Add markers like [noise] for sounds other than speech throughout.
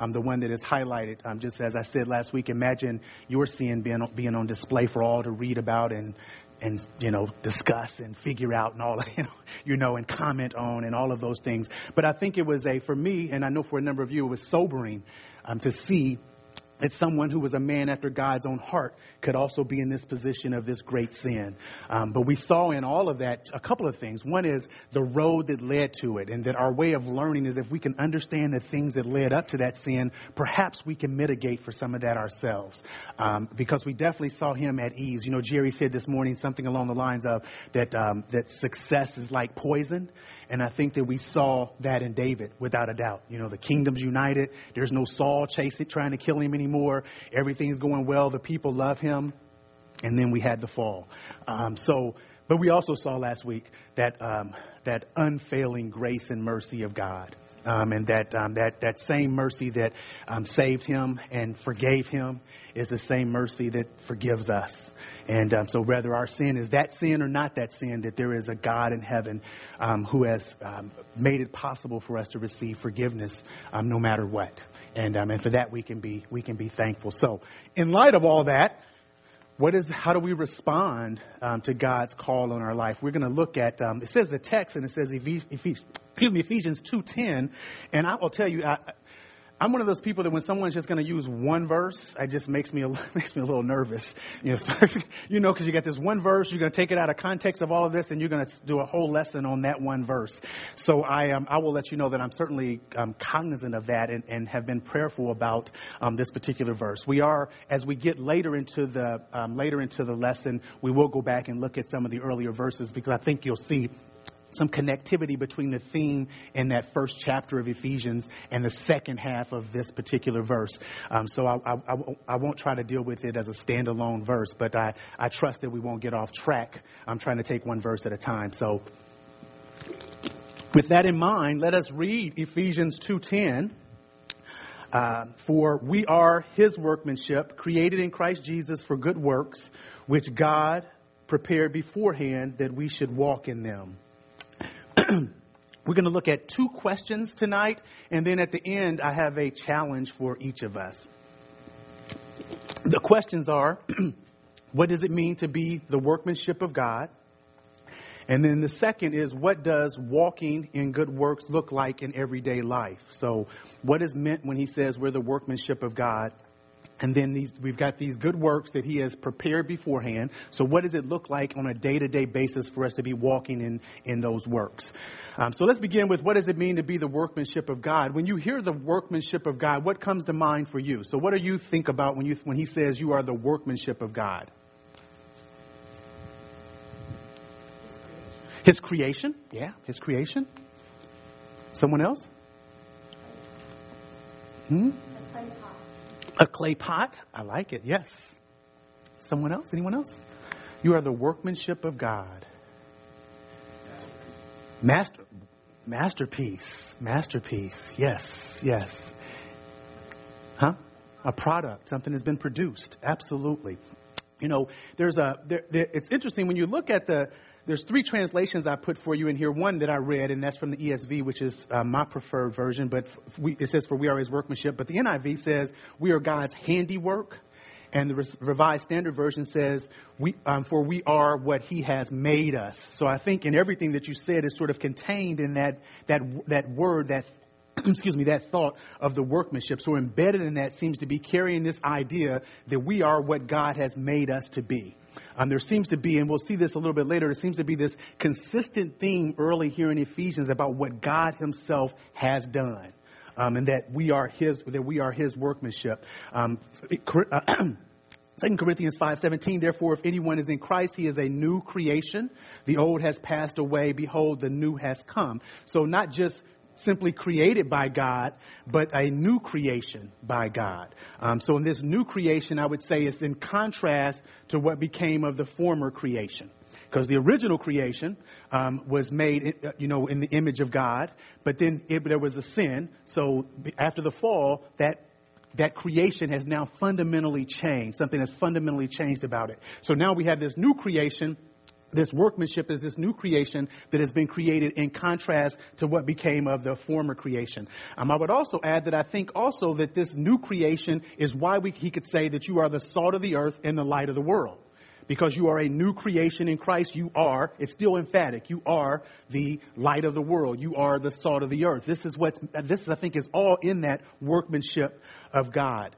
um, the one that is highlighted. Um, just as I said last week, imagine your sin being, being on display for all to read about and and you know discuss and figure out and all [laughs] you know you know and comment on and all of those things. But I think it was a for me and I know for a number of you it was sobering um, to see that someone who was a man after God's own heart could also be in this position of this great sin. Um, but we saw in all of that a couple of things. One is the road that led to it, and that our way of learning is if we can understand the things that led up to that sin, perhaps we can mitigate for some of that ourselves. Um, because we definitely saw him at ease. You know, Jerry said this morning something along the lines of that um, that success is like poison, and I think that we saw that in David without a doubt. You know, the kingdom's united. There's no Saul chasing, trying to kill him anymore. Everything's going well. The people love him, and then we had the fall. Um, so, but we also saw last week that um, that unfailing grace and mercy of God. Um, and that um, that that same mercy that um, saved him and forgave him is the same mercy that forgives us. And um, so, whether our sin is that sin or not that sin, that there is a God in heaven um, who has um, made it possible for us to receive forgiveness no matter what. And and for that we can be we can be thankful. So, in light of all that what is how do we respond um, to God's call on our life? We're going to look at um, it says the text and it says Ephesians, excuse me Ephesians two ten, and I will tell you I, I'm one of those people that when someone's just going to use one verse, it just makes me a, [laughs] makes me a little nervous. You know, [laughs] so, you know, because you got this one verse, you're going to take it out of context of all of this, and you're going to do a whole lesson on that one verse. So I um, I will let you know that I'm certainly um, cognizant of that and, and have been prayerful about um, this particular verse. We are as we get later into the um, later into the lesson, we will go back and look at some of the earlier verses because I think you'll see some connectivity between the theme in that first chapter of Ephesians and the second half of this particular verse. Um, so I, I, I, won't try to deal with it as a standalone verse, but I, I trust that we won't get off track. I'm trying to take one verse at a time. So with that in mind, let us read Ephesians 2.10. Uh, for we are his workmanship, created in Christ Jesus for good works, which God prepared beforehand that we should walk in them. [clears throat] We're going to look at two questions tonight, and then at the end, I have a challenge for each of us. The questions are [clears throat] what does it mean to be the workmanship of God? And then the second is what does walking in good works look like in everyday life? So, what is meant when he says we're the workmanship of God? And then these, we've got these good works that he has prepared beforehand. So what does it look like on a day-to-day basis for us to be walking in, in those works? Um, so let's begin with what does it mean to be the workmanship of God? When you hear the workmanship of God, what comes to mind for you? So what do you think about when you, when he says you are the workmanship of God? His creation. Yeah, his creation. Someone else? Hmm? A clay pot. I like it. Yes. Someone else? Anyone else? You are the workmanship of God. Master, masterpiece. Masterpiece. Yes. Yes. Huh? A product. Something has been produced. Absolutely. You know, there's a, there, there, it's interesting when you look at the, there's three translations I put for you in here. One that I read, and that's from the ESV, which is uh, my preferred version. But we, it says, "For we are His workmanship." But the NIV says, "We are God's handiwork." And the Revised Standard Version says, we, um, for we are what he has made us. So I think in everything that you said is sort of contained in that, that, that word, that [clears throat] excuse me, that thought of the workmanship. So embedded in that seems to be carrying this idea that we are what God has made us to be. Um, there seems to be, and we'll see this a little bit later, there seems to be this consistent theme early here in Ephesians about what God Himself has done. Um, and that we are his that we are his workmanship. Um, uh, [clears throat] 2 Corinthians 5:17 Therefore if anyone is in Christ he is a new creation the old has passed away behold the new has come so not just simply created by God, but a new creation by God. Um, so in this new creation, I would say it's in contrast to what became of the former creation. Because the original creation um, was made, uh, you know, in the image of God, but then it, there was a sin. So after the fall, that that creation has now fundamentally changed. Something has fundamentally changed about it. So now we have this new creation this workmanship is this new creation that has been created in contrast to what became of the former creation. Um, I would also add that I think also that this new creation is why we, he could say that you are the salt of the earth and the light of the world. Because you are a new creation in Christ, you are, it's still emphatic, you are the light of the world. You are the salt of the earth. This is what, this I think is all in that workmanship of God.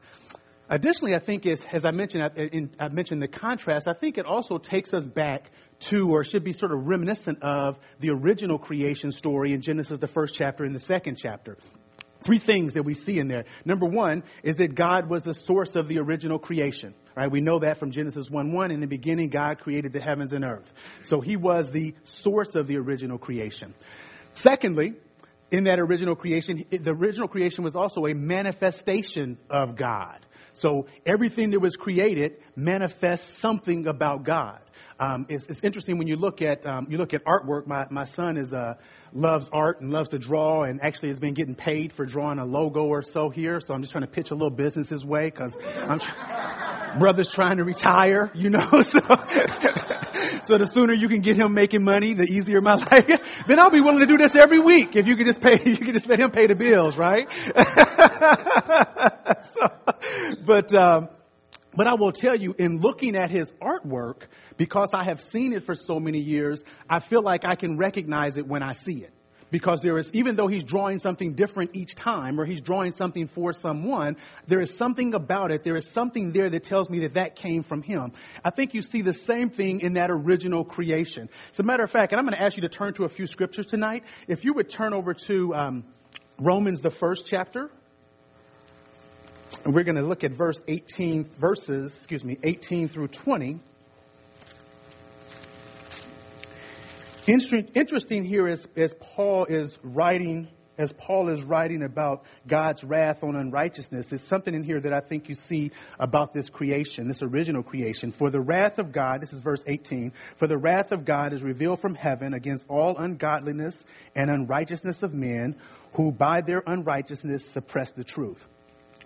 Additionally, I think is, as I mentioned, I, I mentioned the contrast, I think it also takes us back to, or should be sort of reminiscent of, the original creation story in Genesis, the first chapter and the second chapter. Three things that we see in there. Number one is that God was the source of the original creation. Right? We know that from Genesis 1 1. In the beginning, God created the heavens and earth. So he was the source of the original creation. Secondly, in that original creation, the original creation was also a manifestation of God. So everything that was created manifests something about God. Um, it's, it's, interesting when you look at um, you look at artwork. My my son is uh, loves art and loves to draw, and actually has been getting paid for drawing a logo or so here. So I'm just trying to pitch a little business his way because I'm brother's trying to retire, you know. [laughs] So so the sooner you can get him making money, the easier my [laughs] life. then I'll be willing to do this every week if you could just pay. [laughs] You could just let him pay the bills, right? so, but. Um, but I will tell you, in looking at his artwork, because I have seen it for so many years, I feel like I can recognize it when I see it. Because there is, even though he's drawing something different each time, or he's drawing something for someone, there is something about it, there is something there that tells me that that came from him. I think you see the same thing in that original creation. As a matter of fact, and I'm going to ask you to turn to a few scriptures tonight. If you would turn over to um, Romans, the first chapter, and we're going to look at verse 18, verses, excuse me, 18 through 20. Interesting here is as Paul is writing, as Paul is writing about God's wrath on unrighteousness, is something in here that I think you see about this creation, this original creation. For the wrath of God, this is verse 18, for the wrath of God is revealed from heaven against all ungodliness and unrighteousness of men who by their unrighteousness suppress the truth.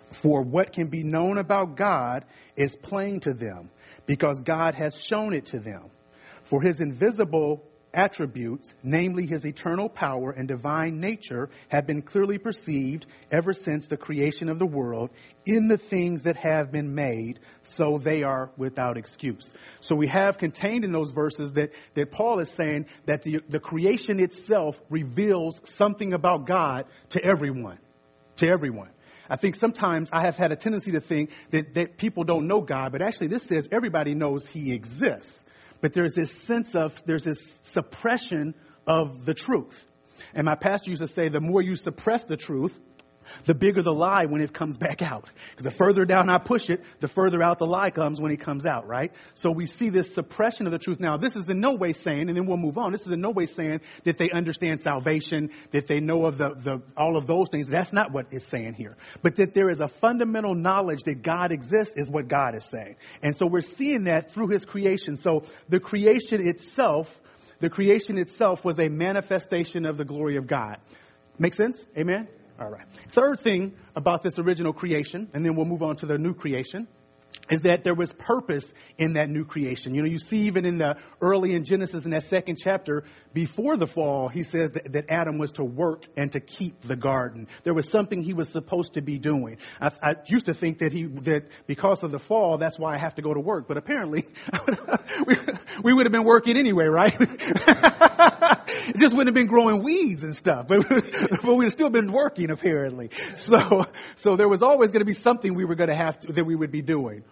For what can be known about God is plain to them, because God has shown it to them. For his invisible attributes, namely his eternal power and divine nature, have been clearly perceived ever since the creation of the world in the things that have been made, so they are without excuse. So we have contained in those verses that, that Paul is saying that the, the creation itself reveals something about God to everyone. To everyone. I think sometimes I have had a tendency to think that, that people don't know God, but actually this says everybody knows He exists. But there's this sense of, there's this suppression of the truth. And my pastor used to say, the more you suppress the truth, the bigger the lie when it comes back out. Because the further down I push it, the further out the lie comes when it comes out, right? So we see this suppression of the truth. Now, this is in no way saying, and then we'll move on, this is in no way saying that they understand salvation, that they know of the, the, all of those things. That's not what it's saying here. But that there is a fundamental knowledge that God exists is what God is saying. And so we're seeing that through his creation. So the creation itself, the creation itself was a manifestation of the glory of God. Make sense? Amen? All right. Third thing about this original creation, and then we'll move on to the new creation, is that there was purpose in that new creation. You know, you see even in the early in Genesis in that second chapter, before the fall, he says that, that Adam was to work and to keep the garden. There was something he was supposed to be doing. I, I used to think that he that because of the fall, that's why I have to go to work. But apparently, [laughs] we, we would have been working anyway, right? [laughs] it just wouldn't have been growing weeds and stuff, but [laughs] but we'd still been working apparently. So so there was always going to be something we were going to have to, that we would be doing.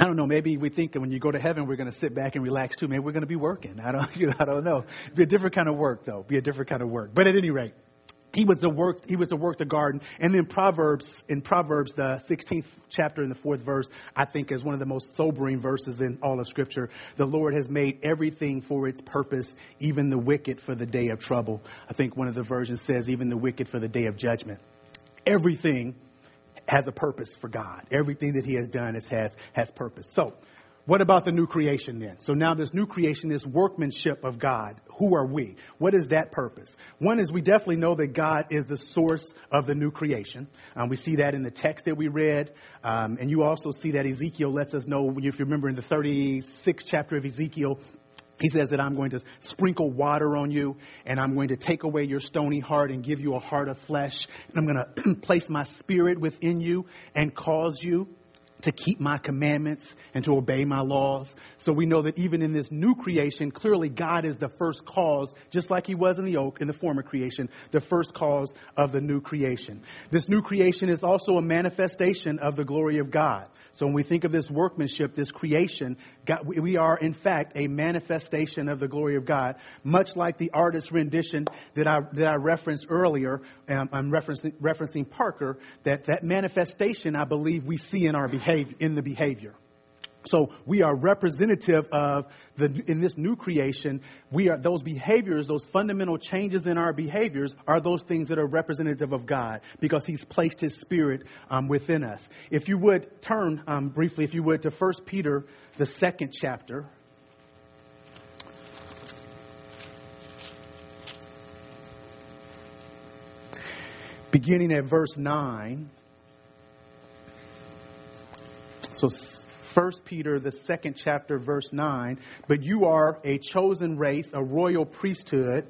I don't know. Maybe we think when you go to heaven, we're going to sit back and relax too. Maybe we're going to be working. I don't, [laughs] you know, I don't know. Be a different kind of work, though. Be a different kind of work. But at any rate, he was to work. He was to work the garden. And then Proverbs, in Proverbs, the 16th chapter in the fourth verse, I think is one of the most sobering verses in all of Scripture. The Lord has made everything for its purpose, even the wicked for the day of trouble. I think one of the versions says, even the wicked for the day of judgment. Everything has a purpose for God. Everything that He has done is, has, has purpose. So, what about the new creation then? So now this new creation, this workmanship of God, who are we? What is that purpose? One is we definitely know that God is the source of the new creation. Um, we see that in the text that we read. Um, and you also see that Ezekiel lets us know, if you remember in the 36th chapter of Ezekiel, he says that I'm going to sprinkle water on you and I'm going to take away your stony heart and give you a heart of flesh. And I'm going to [clears throat] place my spirit within you and cause you to keep my commandments and to obey my laws. So we know that even in this new creation, clearly God is the first cause, just like he was in the oak in the former creation, the first cause of the new creation. This new creation is also a manifestation of the glory of God. So when we think of this workmanship, this creation, God, we are in fact a manifestation of the glory of God, much like the artist's rendition that I, that I referenced earlier. Um, I'm referencing, referencing Parker, that that manifestation I believe we see in our behavior, in the behavior. So we are representative of the, in this new creation, we are, those behaviors, those fundamental changes in our behaviors are those things that are representative of God because He's placed His Spirit um, within us. If you would turn um, briefly, if you would, to 1 Peter, the second chapter. Beginning at verse 9. So 1 Peter, the second chapter, verse 9. But you are a chosen race, a royal priesthood,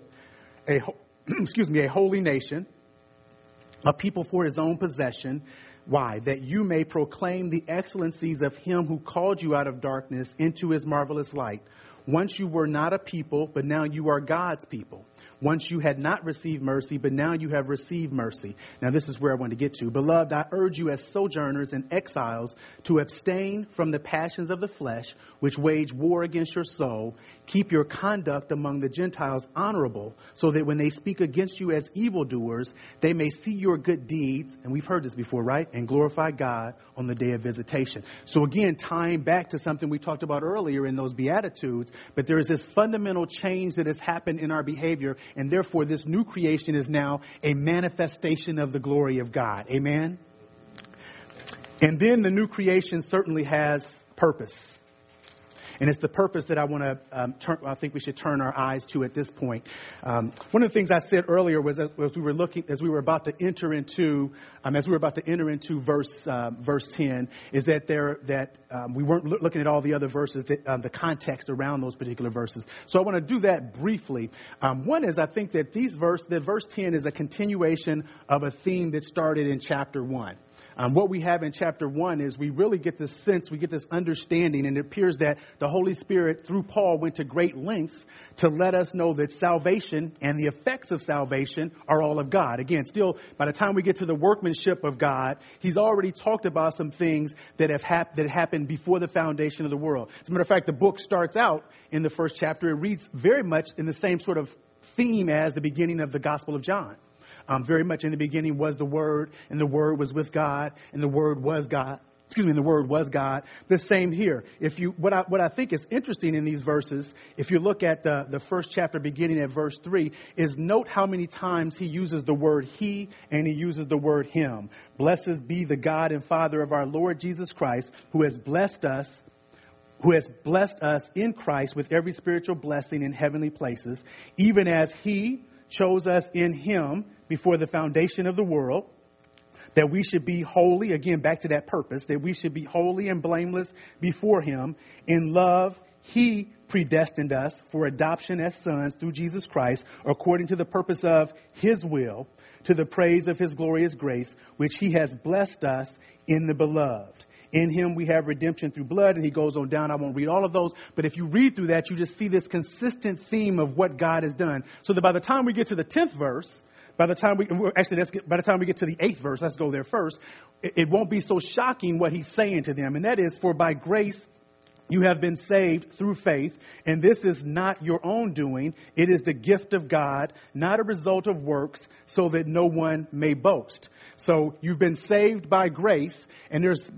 a, [clears throat] excuse me, a holy nation, a people for his own possession. Why? That you may proclaim the excellencies of him who called you out of darkness into his marvelous light. Once you were not a people, but now you are God's people. Once you had not received mercy, but now you have received mercy. Now, this is where I want to get to. Beloved, I urge you as sojourners and exiles to abstain from the passions of the flesh, which wage war against your soul. Keep your conduct among the Gentiles honorable, so that when they speak against you as evildoers, they may see your good deeds, and we've heard this before, right? And glorify God on the day of visitation. So, again, tying back to something we talked about earlier in those Beatitudes, but there is this fundamental change that has happened in our behavior and therefore this new creation is now a manifestation of the glory of God. Amen? And then the new creation certainly has purpose. And it's the purpose that I want to um, turn, I think we should turn our eyes to at this point. Um, one of the things I said earlier was as, as, we were looking, as we were about to enter into, um, as we were about to enter into verse, uh, verse 10, is that there, that um, we weren't looking at all the other verses, that, um, the context around those particular verses. So I want to do that briefly. Um, one is I think that these verse, that verse 10 is a continuation of a theme that started in chapter 1. Um, what we have in chapter one is we really get this sense, we get this understanding, and it appears that the Holy Spirit, through Paul, went to great lengths to let us know that salvation and the effects of salvation are all of God. Again, still, by the time we get to the workmanship of God, he's already talked about some things that have hap- that happened before the foundation of the world. As a matter of fact, the book starts out in the first chapter. It reads very much in the same sort of theme as the beginning of the Gospel of John. Um, very much in the beginning was the Word, and the Word was with God, and the Word was God. Excuse me, the Word was God. The same here. If you, what I, what I think is interesting in these verses, if you look at the, the first chapter beginning at verse 3, is note how many times he uses the word He and he uses the word Him. Blessed be the God and Father of our Lord Jesus Christ, who has blessed us who has blessed us in Christ with every spiritual blessing in heavenly places, even as he chose us in him before the foundation of the world, that we should be holy, again, back to that purpose, that we should be holy and blameless before Him. In love, He predestined us for adoption as sons through Jesus Christ, according to the purpose of His will, to the praise of His glorious grace, which He has blessed us in the beloved. In him we have redemption through blood, and he goes on down. I won't read all of those, but if you read through that, you just see this consistent theme of what God has done. So that by the time we get to the 10th verse, by the time we actually let's get, by the time we get to the eighth verse, let's go there first. It, it won't be so shocking what he's saying to them, and that is, for by grace you have been saved through faith, and this is not your own doing. It is the gift of God, not a result of works, so that no one may boast. So you've been saved by grace, and there's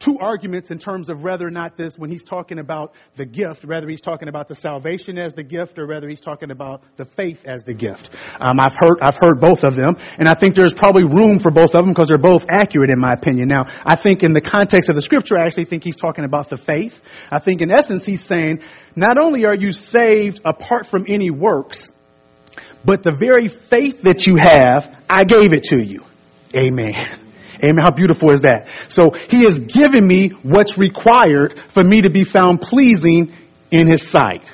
two arguments in terms of whether or not this, when he's talking about the gift, whether he's talking about the salvation as the gift or whether he's talking about the faith as the gift. Um, I've heard, I've heard both of them, and I think there's probably room for both of them because they're both accurate in my opinion. Now, I think in the context of the scripture, I actually think he's talking about the faith. I think in essence, he's saying, not only are you saved apart from any works, but the very faith that you have, I gave it to you. Amen. Amen. How beautiful is that? So he has given me what's required for me to be found pleasing in his sight.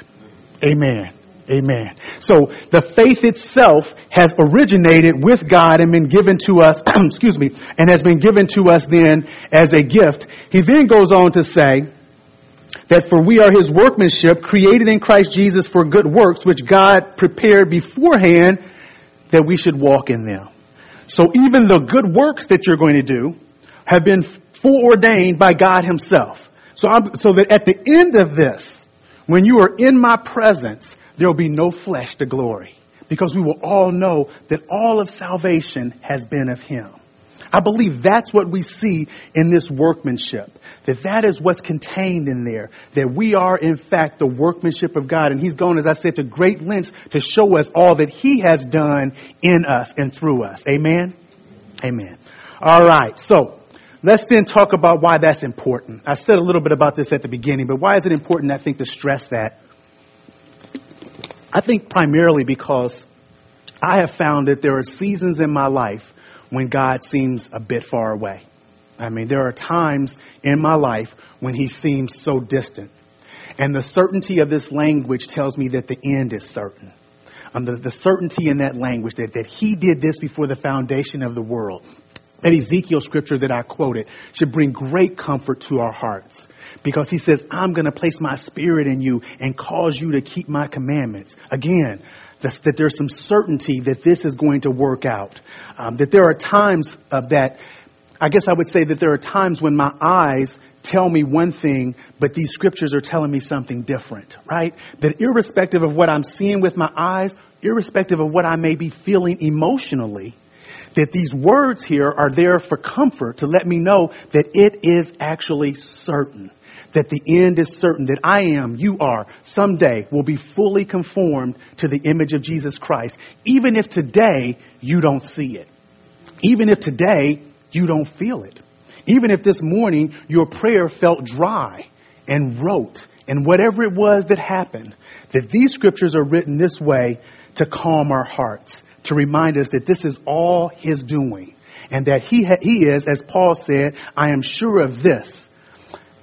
Amen. Amen. So the faith itself has originated with God and been given to us, [clears throat] excuse me, and has been given to us then as a gift. He then goes on to say that for we are his workmanship created in Christ Jesus for good works, which God prepared beforehand that we should walk in them. So even the good works that you're going to do have been foreordained by God himself. So, I'm, so that at the end of this, when you are in my presence, there will be no flesh to glory. Because we will all know that all of salvation has been of him. I believe that's what we see in this workmanship. That that is what's contained in there. That we are in fact the workmanship of God. And He's gone, as I said, to great lengths to show us all that He has done in us and through us. Amen? Amen. Alright, so let's then talk about why that's important. I said a little bit about this at the beginning, but why is it important, I think, to stress that? I think primarily because I have found that there are seasons in my life when God seems a bit far away. I mean, there are times in my life when he seems so distant. And the certainty of this language tells me that the end is certain. Um, the, the certainty in that language that, that he did this before the foundation of the world. That Ezekiel scripture that I quoted should bring great comfort to our hearts because he says, I'm going to place my spirit in you and cause you to keep my commandments. Again, that there's some certainty that this is going to work out. Um, that there are times of that I guess I would say that there are times when my eyes tell me one thing, but these scriptures are telling me something different, right? That irrespective of what I'm seeing with my eyes, irrespective of what I may be feeling emotionally, that these words here are there for comfort to let me know that it is actually certain. That the end is certain, that I am, you are, someday will be fully conformed to the image of Jesus Christ, even if today you don't see it. Even if today you don't feel it. Even if this morning your prayer felt dry and rote and whatever it was that happened, that these scriptures are written this way to calm our hearts, to remind us that this is all His doing and that He, ha- he is, as Paul said, I am sure of this,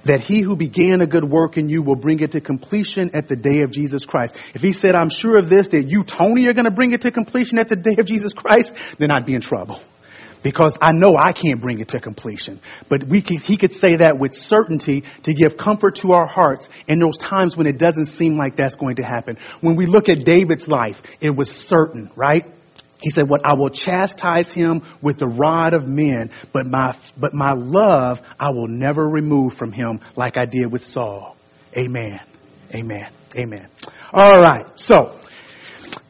that he who began a good work in you will bring it to completion at the day of Jesus Christ. If he said, I'm sure of this, that you, Tony, are going to bring it to completion at the day of Jesus Christ, then I'd be in trouble because I know I can't bring it to completion. But we can, he could say that with certainty to give comfort to our hearts in those times when it doesn't seem like that's going to happen. When we look at David's life, it was certain, right? He said, what I will chastise him with the rod of men, but my, but my love I will never remove from him like I did with Saul. Amen. Amen. Amen. All right. So,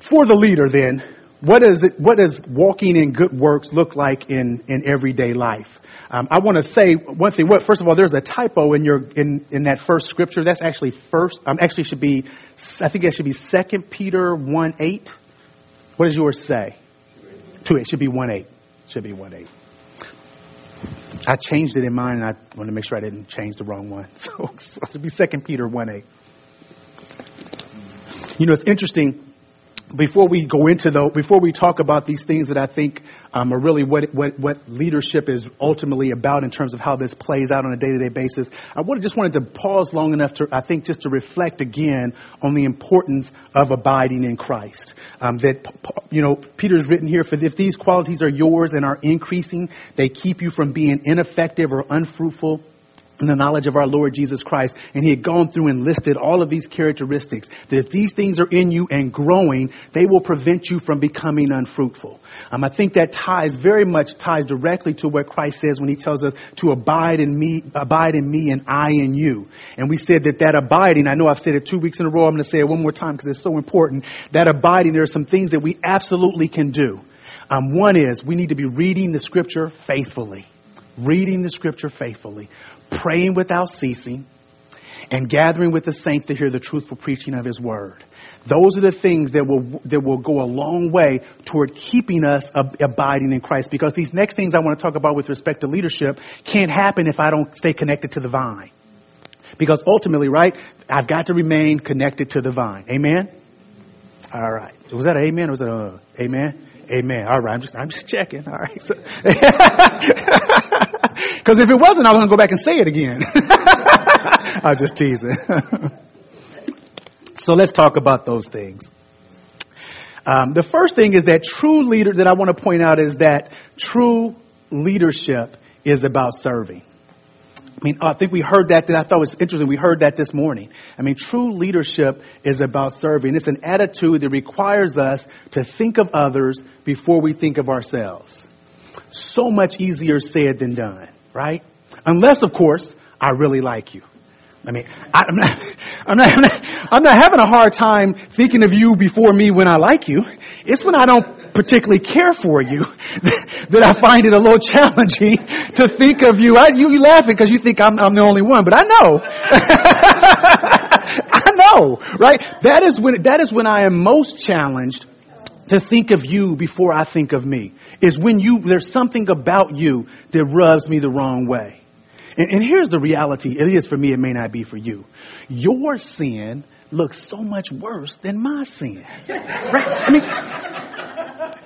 for the leader then, what does it, what does walking in good works look like in, in everyday life? Um, I want to say one thing. What, first of all, there's a typo in your in, in that first scripture. That's actually first. Um, actually, should be. I think that should be Second Peter one eight. What does yours say? Two. It should be one eight. Should be one eight. I changed it in mine, and I want to make sure I didn't change the wrong one. [laughs] So, so it should be Second Peter one eight. You know, it's interesting before we go into though, before we talk about these things that I think um, are really what, what what leadership is ultimately about in terms of how this plays out on a day-to-day basis, I would just wanted to pause long enough to I think just to reflect again on the importance of abiding in Christ. Um, that you know Peter has written here for if these qualities are yours and are increasing, they keep you from being ineffective or unfruitful the knowledge of our Lord Jesus Christ. And he had gone through and listed all of these characteristics. That if these things are in you and growing, they will prevent you from becoming unfruitful. Um, I think that ties very much ties directly to what Christ says when he tells us to abide in me, abide in me and I in you. And we said that that abiding, I know I've said it two weeks in a row, I'm going to say it one more time because it's so important. That abiding, there are some things that we absolutely can do. Um, one is we need to be reading the scripture faithfully. Reading the scripture faithfully praying without ceasing, and gathering with the saints to hear the truthful preaching of his word. Those are the things that will, that will go a long way toward keeping us ab- abiding in Christ because these next things I want to talk about with respect to leadership can't happen if I don't stay connected to the vine. Because ultimately, right, I've got to remain connected to the vine. Amen? All right. Was that amen or was it a amen? Amen. All right. I'm just, I'm just checking. All right. [laughs] [laughs] Because if it wasn't, I was going to go back and say it again. [laughs] I'm just teasing. [laughs] so let's talk about those things. Um, the first thing is that true leader that I want to point out is that true leadership is about serving. I mean, I think we heard that, I thought was interesting. We heard that this morning. I mean, true leadership is about serving. It's an attitude that requires us to think of others before we think of ourselves. So much easier said than done, right? Unless, of course, I really like you. I mean, I, am not, [laughs] I'm not, I'm not, I'm not having a hard time thinking of you before me when I like you. It's when I don't particularly care for you [laughs] that I find it a little [laughs] challenging to think of you. I, you, you laughing because you think I'm, I'm the only one, but I know. I know, right? That is when, that is when I am most challenged to think of you before I think of me. Is when you, there's something about you that rubs me the wrong way. And, and here's the reality. It is for me, it may not be for you. Your sin looks so much worse than my sin. Right? I mean,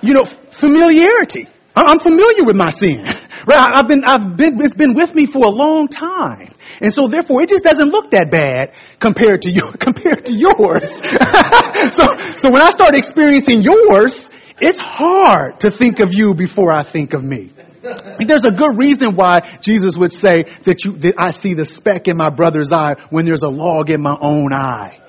you know, familiarity. I'm familiar with my sin. Right? I've been, I've been, it's been with me for a long time. And so therefore it just doesn't look that bad compared to you, [laughs] compared to yours. [laughs] so, so when I start experiencing yours, it's hard to think of you before I think of me. There's a good reason why Jesus would say that you, that I see the speck in my brother's eye when there's a log in my own eye.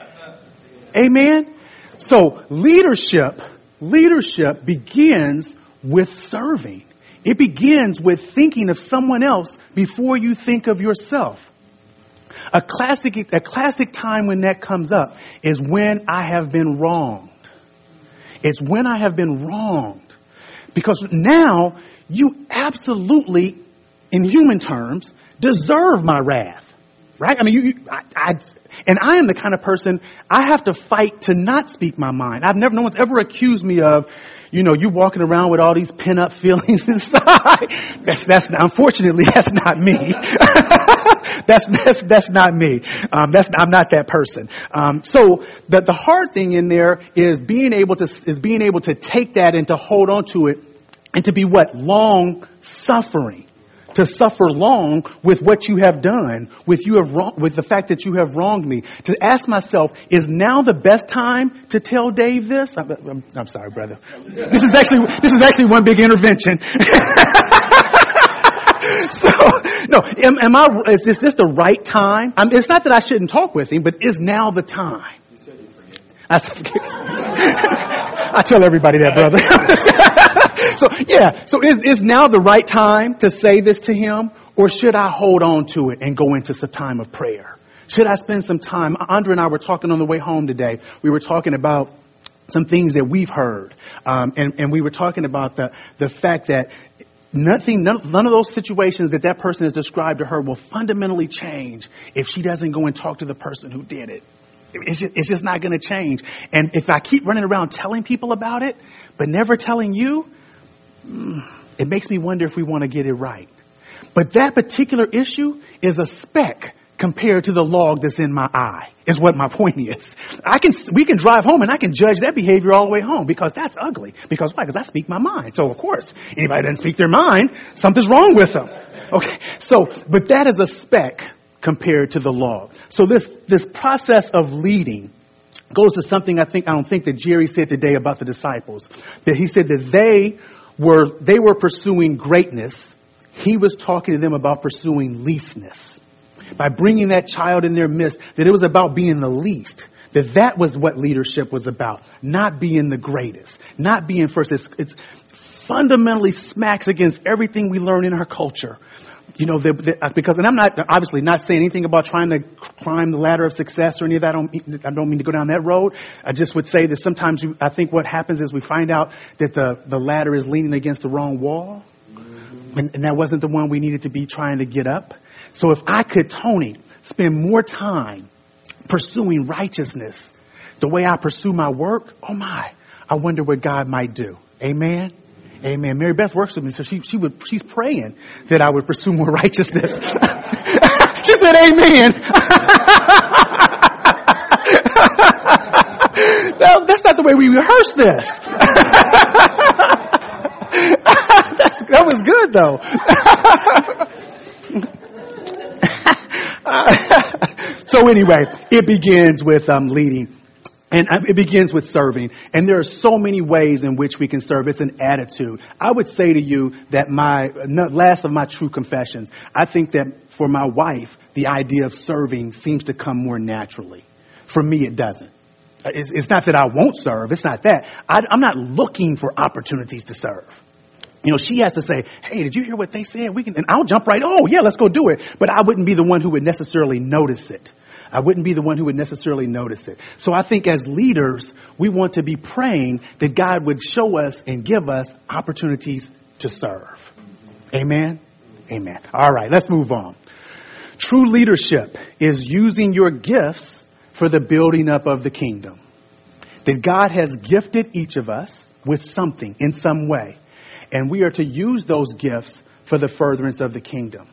Amen? So leadership, leadership begins with serving. It begins with thinking of someone else before you think of yourself. A classic, a classic time when that comes up is when I have been wronged. It's when I have been wronged. Because now you absolutely, in human terms, deserve my wrath. Right? I mean, you, you I, I, and I am the kind of person I have to fight to not speak my mind. I've never, no one's ever accused me of, you know, you walking around with all these pent up [laughs] feelings inside. That's, that's, unfortunately, [laughs] that's not me. [laughs] that's, [laughs] that's, that's not me. Um, that's, I'm not that person. Um, so the, the hard thing in there is being able to, is being able to take that and to hold on to it and to be what? Long suffering. To suffer long with what you have done, with you have wrong, with the fact that you have wronged me. To ask myself, is now the best time to tell Dave this? I'm, I'm, I'm sorry, brother. This is actually, this is actually one big intervention. [laughs] [laughs] so, no, am, am, I, is this, this the right time? I'm, it's not that I shouldn't talk with him, but is now the time? You said you forgive I said, [laughs] I tell everybody that, brother. [laughs] so yeah, so is, is now the right time to say this to him or should I hold on to it and go into some time of prayer? Should I spend some time? Andrea and I were talking on the way home today. We were talking about some things that we've heard. Um, and, and we were talking about the, the fact that nothing, none, none of those situations that that person has described to her will fundamentally change if she doesn't go and talk to the person who did it. It's just, it's just not going to change. And if I keep running around telling people about it, but never telling you, mm, it makes me wonder if we want to get it right. But that particular issue is a speck compared to the log that's in my eye, is what my point is. I can, we can drive home and I can judge that behavior all the way home because that's ugly. Because why? Because I speak my mind. So of course, anybody doesn't speak their mind, something's wrong with them. Okay. So, but that is a speck compared to the log. So this, this process of leading goes to something I think, I don't think that Jerry said today about the disciples. That he said that they were, they were pursuing greatness. He was talking to them about pursuing leastness. By bringing that child in their midst, that it was about being the least. That that was what leadership was about. Not being the greatest. Not being first. It's, it's fundamentally smacks against everything we learn in our culture you know, the, uh, because, and I'm not, obviously not saying anything about trying to climb the ladder of success or any of that. I don't, I don't mean to go down that road. I just would say that sometimes I think what happens is we find out that the, the ladder is leaning against the wrong wall. And, and that wasn't the one we needed to be trying to get up. So if I could, Tony, spend more time pursuing righteousness the way I pursue my work, oh my, I wonder what God might do. Amen. Amen. Mary Beth works with me, so she, she would, she's praying that I would pursue more righteousness. [laughs] she said amen. [laughs] that's not the way we rehearse this. [laughs] that was good though. [laughs] so anyway, it begins with um, leading. And it begins with serving. And there are so many ways in which we can serve. It's an attitude. I would say to you that my, last of my true confessions, I think that for my wife, the idea of serving seems to come more naturally. For me, it doesn't. It's, it's not that I won't serve. It's not that. I'm not looking for opportunities to serve. You know, she has to say, "Hey, did you hear what they said?" We can, and I'll jump right. Oh, yeah, let's go do it. But I wouldn't be the one who would necessarily notice it. I wouldn't be the one who would necessarily notice it. So I think as leaders, we want to be praying that God would show us and give us opportunities to serve. Amen. Amen. All right, let's move on. True leadership is using your gifts for the building up of the kingdom. That God has gifted each of us with something in some way and we are to use those gifts for the furtherance of the kingdom.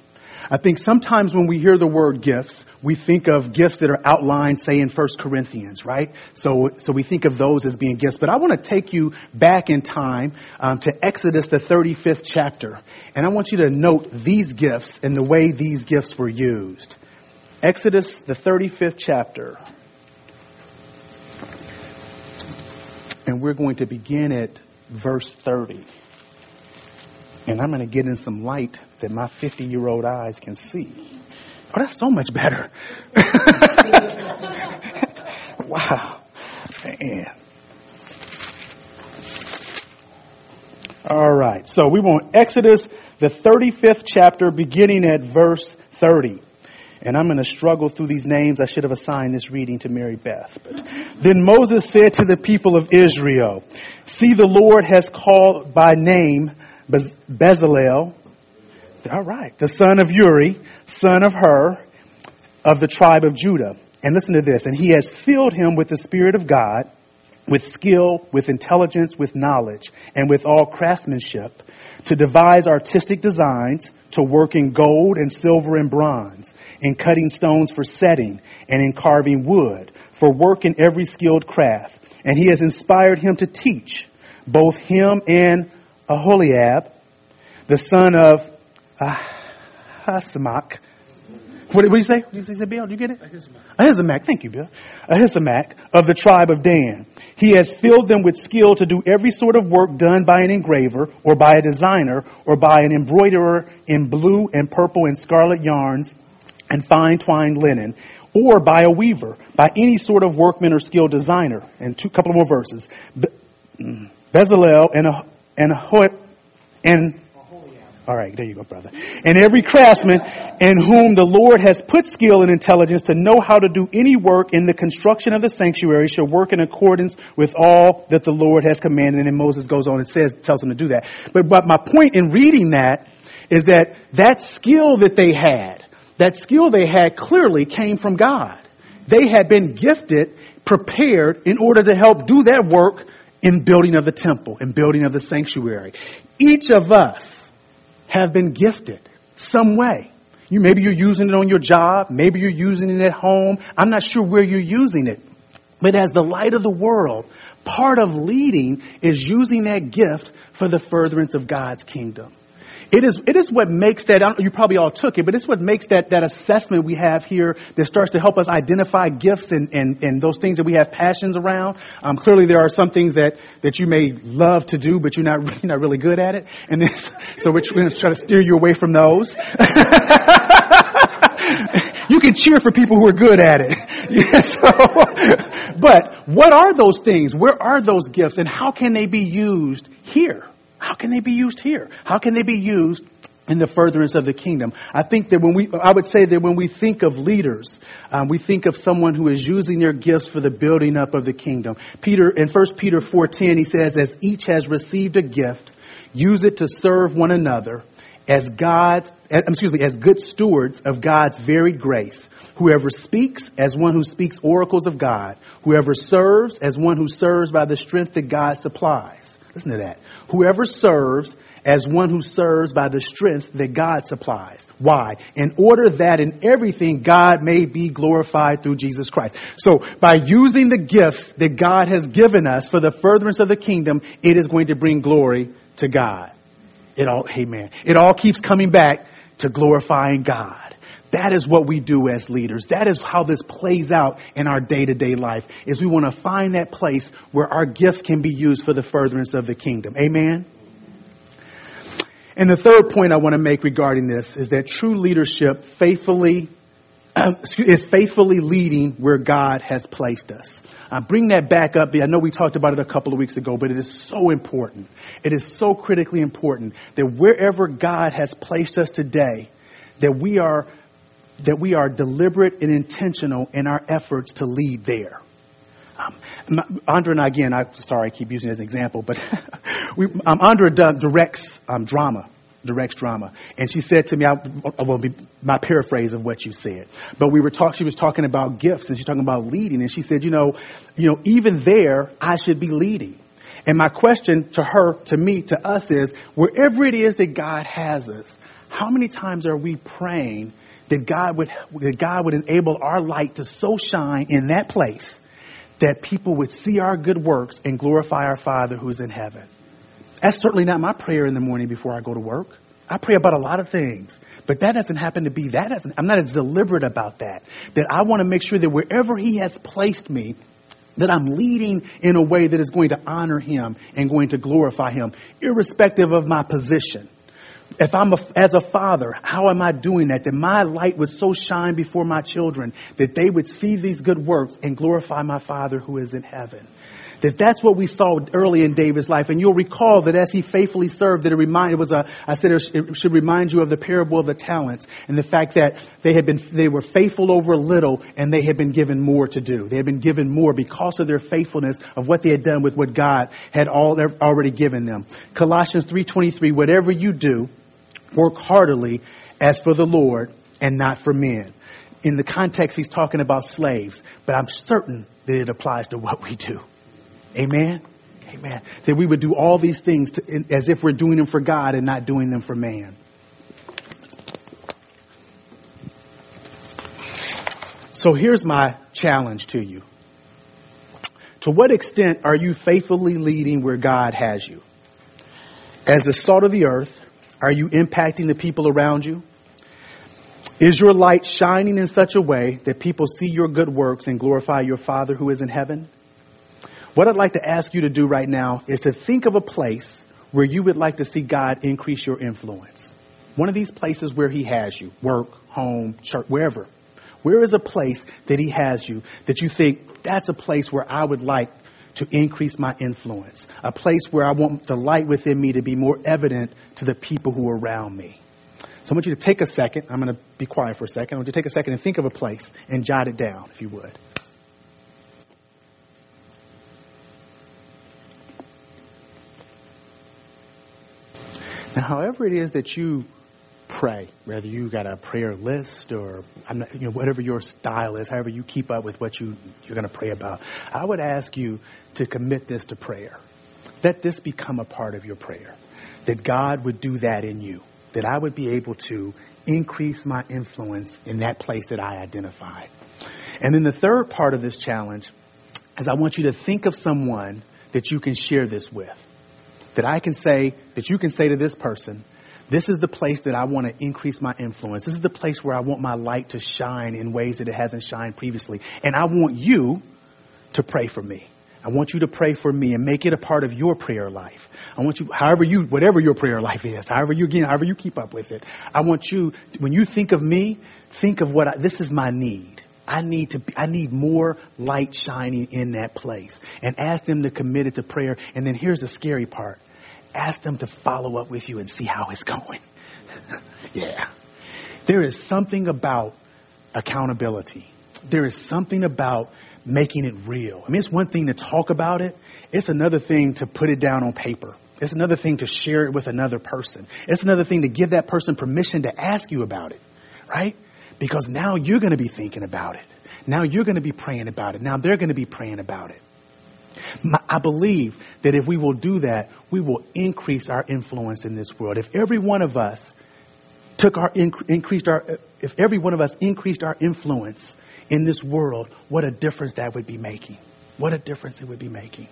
I think sometimes when we hear the word gifts, we think of gifts that are outlined, say in 1 Corinthians, right? So, so we think of those as being gifts. But I want to take you back in time um, to Exodus, the 35th chapter. And I want you to note these gifts and the way these gifts were used. Exodus, the 35th chapter. And we're going to begin at verse 30 and I'm going to get in some light that my 50 year old eyes can see. Oh, that's so much better. [laughs] wow. Man. All right. So we want Exodus, the 35th chapter, beginning at verse 30. And I'm going to struggle through these names. I should have assigned this reading to Mary Beth. But then Moses said to the people of Israel, See, the Lord has called by name Bez- Bezalel, all right, the son of Uri, son of Hur, of the tribe of Judah. And listen to this. And he has filled him with the Spirit of God, with skill, with intelligence, with knowledge, and with all craftsmanship, to devise artistic designs, to work in gold and silver and bronze, in cutting stones for setting, and in carving wood, for work in every skilled craft. And he has inspired him to teach, both him and Aholiab, the son of Ahisamach. What did, what did he say? What did he say, Bill? Did you get it? Ahisamach. Ahisamach. Thank you, Bill. Ahisamach of the tribe of Dan. He has filled them with skill to do every sort of work done by an engraver or by a designer or by an embroiderer in blue and purple and scarlet yarns and fine twined linen or by a weaver, by any sort of workman or skilled designer. And two couple more verses. Mm, Bezalel and and and all right, there you go, brother. And every craftsman in whom the Lord has put skill and intelligence to know how to do any work in the construction of the sanctuary shall work in accordance with all that the Lord has commanded. And then Moses goes on and says, tells him to do that. But, but my point in reading that is that that skill that they had, that skill they had clearly came from God. They had been gifted, prepared in order to help do that work in building of the temple, in building of the sanctuary. Each of us have been gifted some way. You, maybe you're using it on your job. Maybe you're using it at home. I'm not sure where you're using it. But as the light of the world, part of leading is using that gift for the furtherance of God's kingdom. It is, it is what makes that, you probably all took it, but it's what makes that, that assessment we have here that starts to help us identify gifts and, and, and those things that we have passions around. Um, clearly there are some things that, that you may love to do, but you're not, [laughs] you're not really good at it. And this, [laughs] so we're going to try to steer you away from those. [laughs] you can cheer for people who are good at it. Yeah, so, but what are those things? Where are those gifts and how can they be used here? How can they be used here? How can they be used in the furtherance of the kingdom. I think that when we, I would say that when we think of leaders, um, we think of someone who is using their gifts for the building up of the kingdom. Peter, in 1 Peter 4.10, he says, as each has received a gift, use it to serve one another as God's, excuse me, as good stewards of God's varied grace. Whoever speaks as one who speaks oracles of God. Whoever serves as one who serves by the strength that God supplies. Listen to that. Whoever serves as one who serves by the strength that God supplies. Why? In order that in everything God may be glorified through Jesus Christ. So by using the gifts that God has given us for the furtherance of the kingdom, it is going to bring glory to God. It all, amen. It all keeps coming back to glorifying God. That is what we do as leaders. That is how this plays out in our day to day life is we want to find that place where our gifts can be used for the furtherance of the kingdom. Amen. And the third point I want to make regarding this is that true leadership faithfully [clears throat] is faithfully leading where God has placed us. I bring that back up. I know we talked about it a couple of weeks ago, but it is so important. It is so critically important that wherever God has placed us today, that we are that we are deliberate and intentional in our efforts to lead there. Um, Andra and I, again, I'm sorry I keep using it as an example, but [laughs] we, um, Andra directs um, drama directs drama. And she said to me, I, I will be my paraphrase of what you said. But we were talking, she was talking about gifts and she's talking about leading. And she said, you know, you know, even there, I should be leading. And my question to her, to me, to us is, wherever it is that God has us, how many times are we praying that God would, that God would enable our light to so shine in that place that people would see our good works and glorify our Father who's in heaven? That's certainly not my prayer in the morning before I go to work. I pray about a lot of things, but that doesn't happen to be that. Doesn't, I'm not as deliberate about that. That I want to make sure that wherever He has placed me, that I'm leading in a way that is going to honor Him and going to glorify Him, irrespective of my position. If I'm a, as a father, how am I doing that? That my light would so shine before my children that they would see these good works and glorify my Father who is in heaven. That that's what we saw early in David's life. And you'll recall that as he faithfully served, that it reminded, it was a, I said it should remind you of the parable of the talents and the fact that they had been, they were faithful over a little and they had been given more to do. They had been given more because of their faithfulness of what they had done with what God had all, already given them. Colossians 3.23, whatever you do, work heartily as for the Lord and not for men. In the context, he's talking about slaves, but I'm certain that it applies to what we do. Amen? Amen. That we would do all these things to, as if we're doing them for God and not doing them for man. So here's my challenge to you. To what extent are you faithfully leading where God has you? As the salt of the earth, are you impacting the people around you? Is your light shining in such a way that people see your good works and glorify your Father who is in heaven? What I'd like to ask you to do right now is to think of a place where you would like to see God increase your influence. One of these places where He has you, work, home, church, wherever. Where is a place that He has you that you think that's a place where I would like to increase my influence? A place where I want the light within me to be more evident to the people who are around me. So I want you to take a second. I'm going to be quiet for a second. I want you to take a second and think of a place and jot it down, if you would. Now, however it is that you pray, whether you got a prayer list or not, you know, whatever your style is, however you keep up with what you, you're going to pray about, I would ask you to commit this to prayer. Let this become a part of your prayer. That God would do that in you. That I would be able to increase my influence in that place that I identified. And then the third part of this challenge is I want you to think of someone that you can share this with that I can say, that you can say to this person, this is the place that I want to increase my influence. This is the place where I want my light to shine in ways that it hasn't shined previously. And I want you to pray for me. I want you to pray for me and make it a part of your prayer life. I want you, however you, whatever your prayer life is, however you, again, however you keep up with it. I want you, when you think of me, think of what I, this is my need. I need to, I need more light shining in that place and ask them to commit it to prayer. And then here's the scary part ask them to follow up with you and see how it's going. [laughs] yeah. There is something about accountability. There is something about making it real. I mean, it's one thing to talk about it. It's another thing to put it down on paper It's another thing to share it with another person. It's another thing to give that person permission to ask you about it, right? Because now you're going to be thinking about it. Now you're going to be praying about it. Now they're going to be praying about it. I believe that if we will do that, we will increase our influence in this world. If every one of us took our increased our if every one of us increased our influence in this world, what a difference that would be making. What a difference it would be making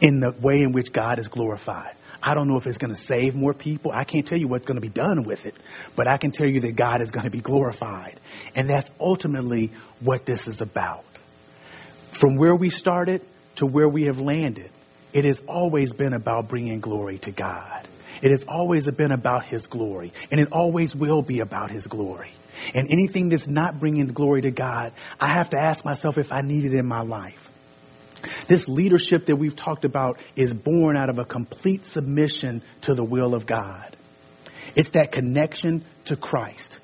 in the way in which God is glorified. I don't know if it's going to save more people. I can't tell you what's going to be done with it, but I can tell you that God is going to be glorified. And that's ultimately what this is about. From where we started to where we have landed, it has always been about bringing glory to God. It has always been about His glory, and it always will be about His glory. And anything that's not bringing glory to God, I have to ask myself if I need it in my life. This leadership that we've talked about is born out of a complete submission to the will of God. It's that connection to Christ.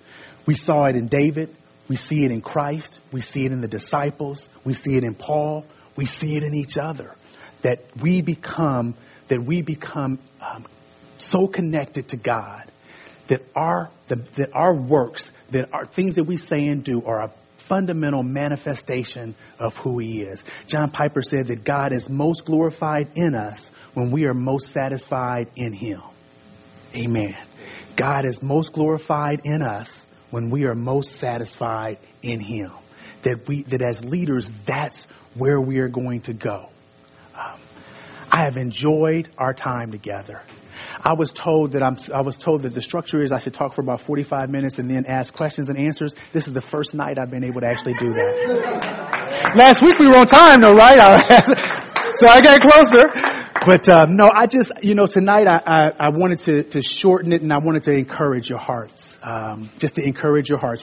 We saw it in David. We see it in Christ. We see it in the disciples. We see it in Paul. We see it in each other. That we become, that we become um, so connected to God that our, the, that our works, that our things that we say and do are a fundamental manifestation of who he is. John Piper said that God is most glorified in us when we are most satisfied in him. Amen. God is most glorified in us when we are most satisfied in him. That we, that as leaders, that's where we are going to go. Um, I have enjoyed our time together. I was told that I'm, I was told that the structure is I should talk for about 45 minutes and then ask questions and answers. This is the first night I've been able to actually do that. Last week we were on time though, right? [laughs] so I got closer. But um, no, I just, you know, tonight I, I, I, wanted to, to shorten it and I wanted to encourage your hearts. Um, just to encourage your hearts.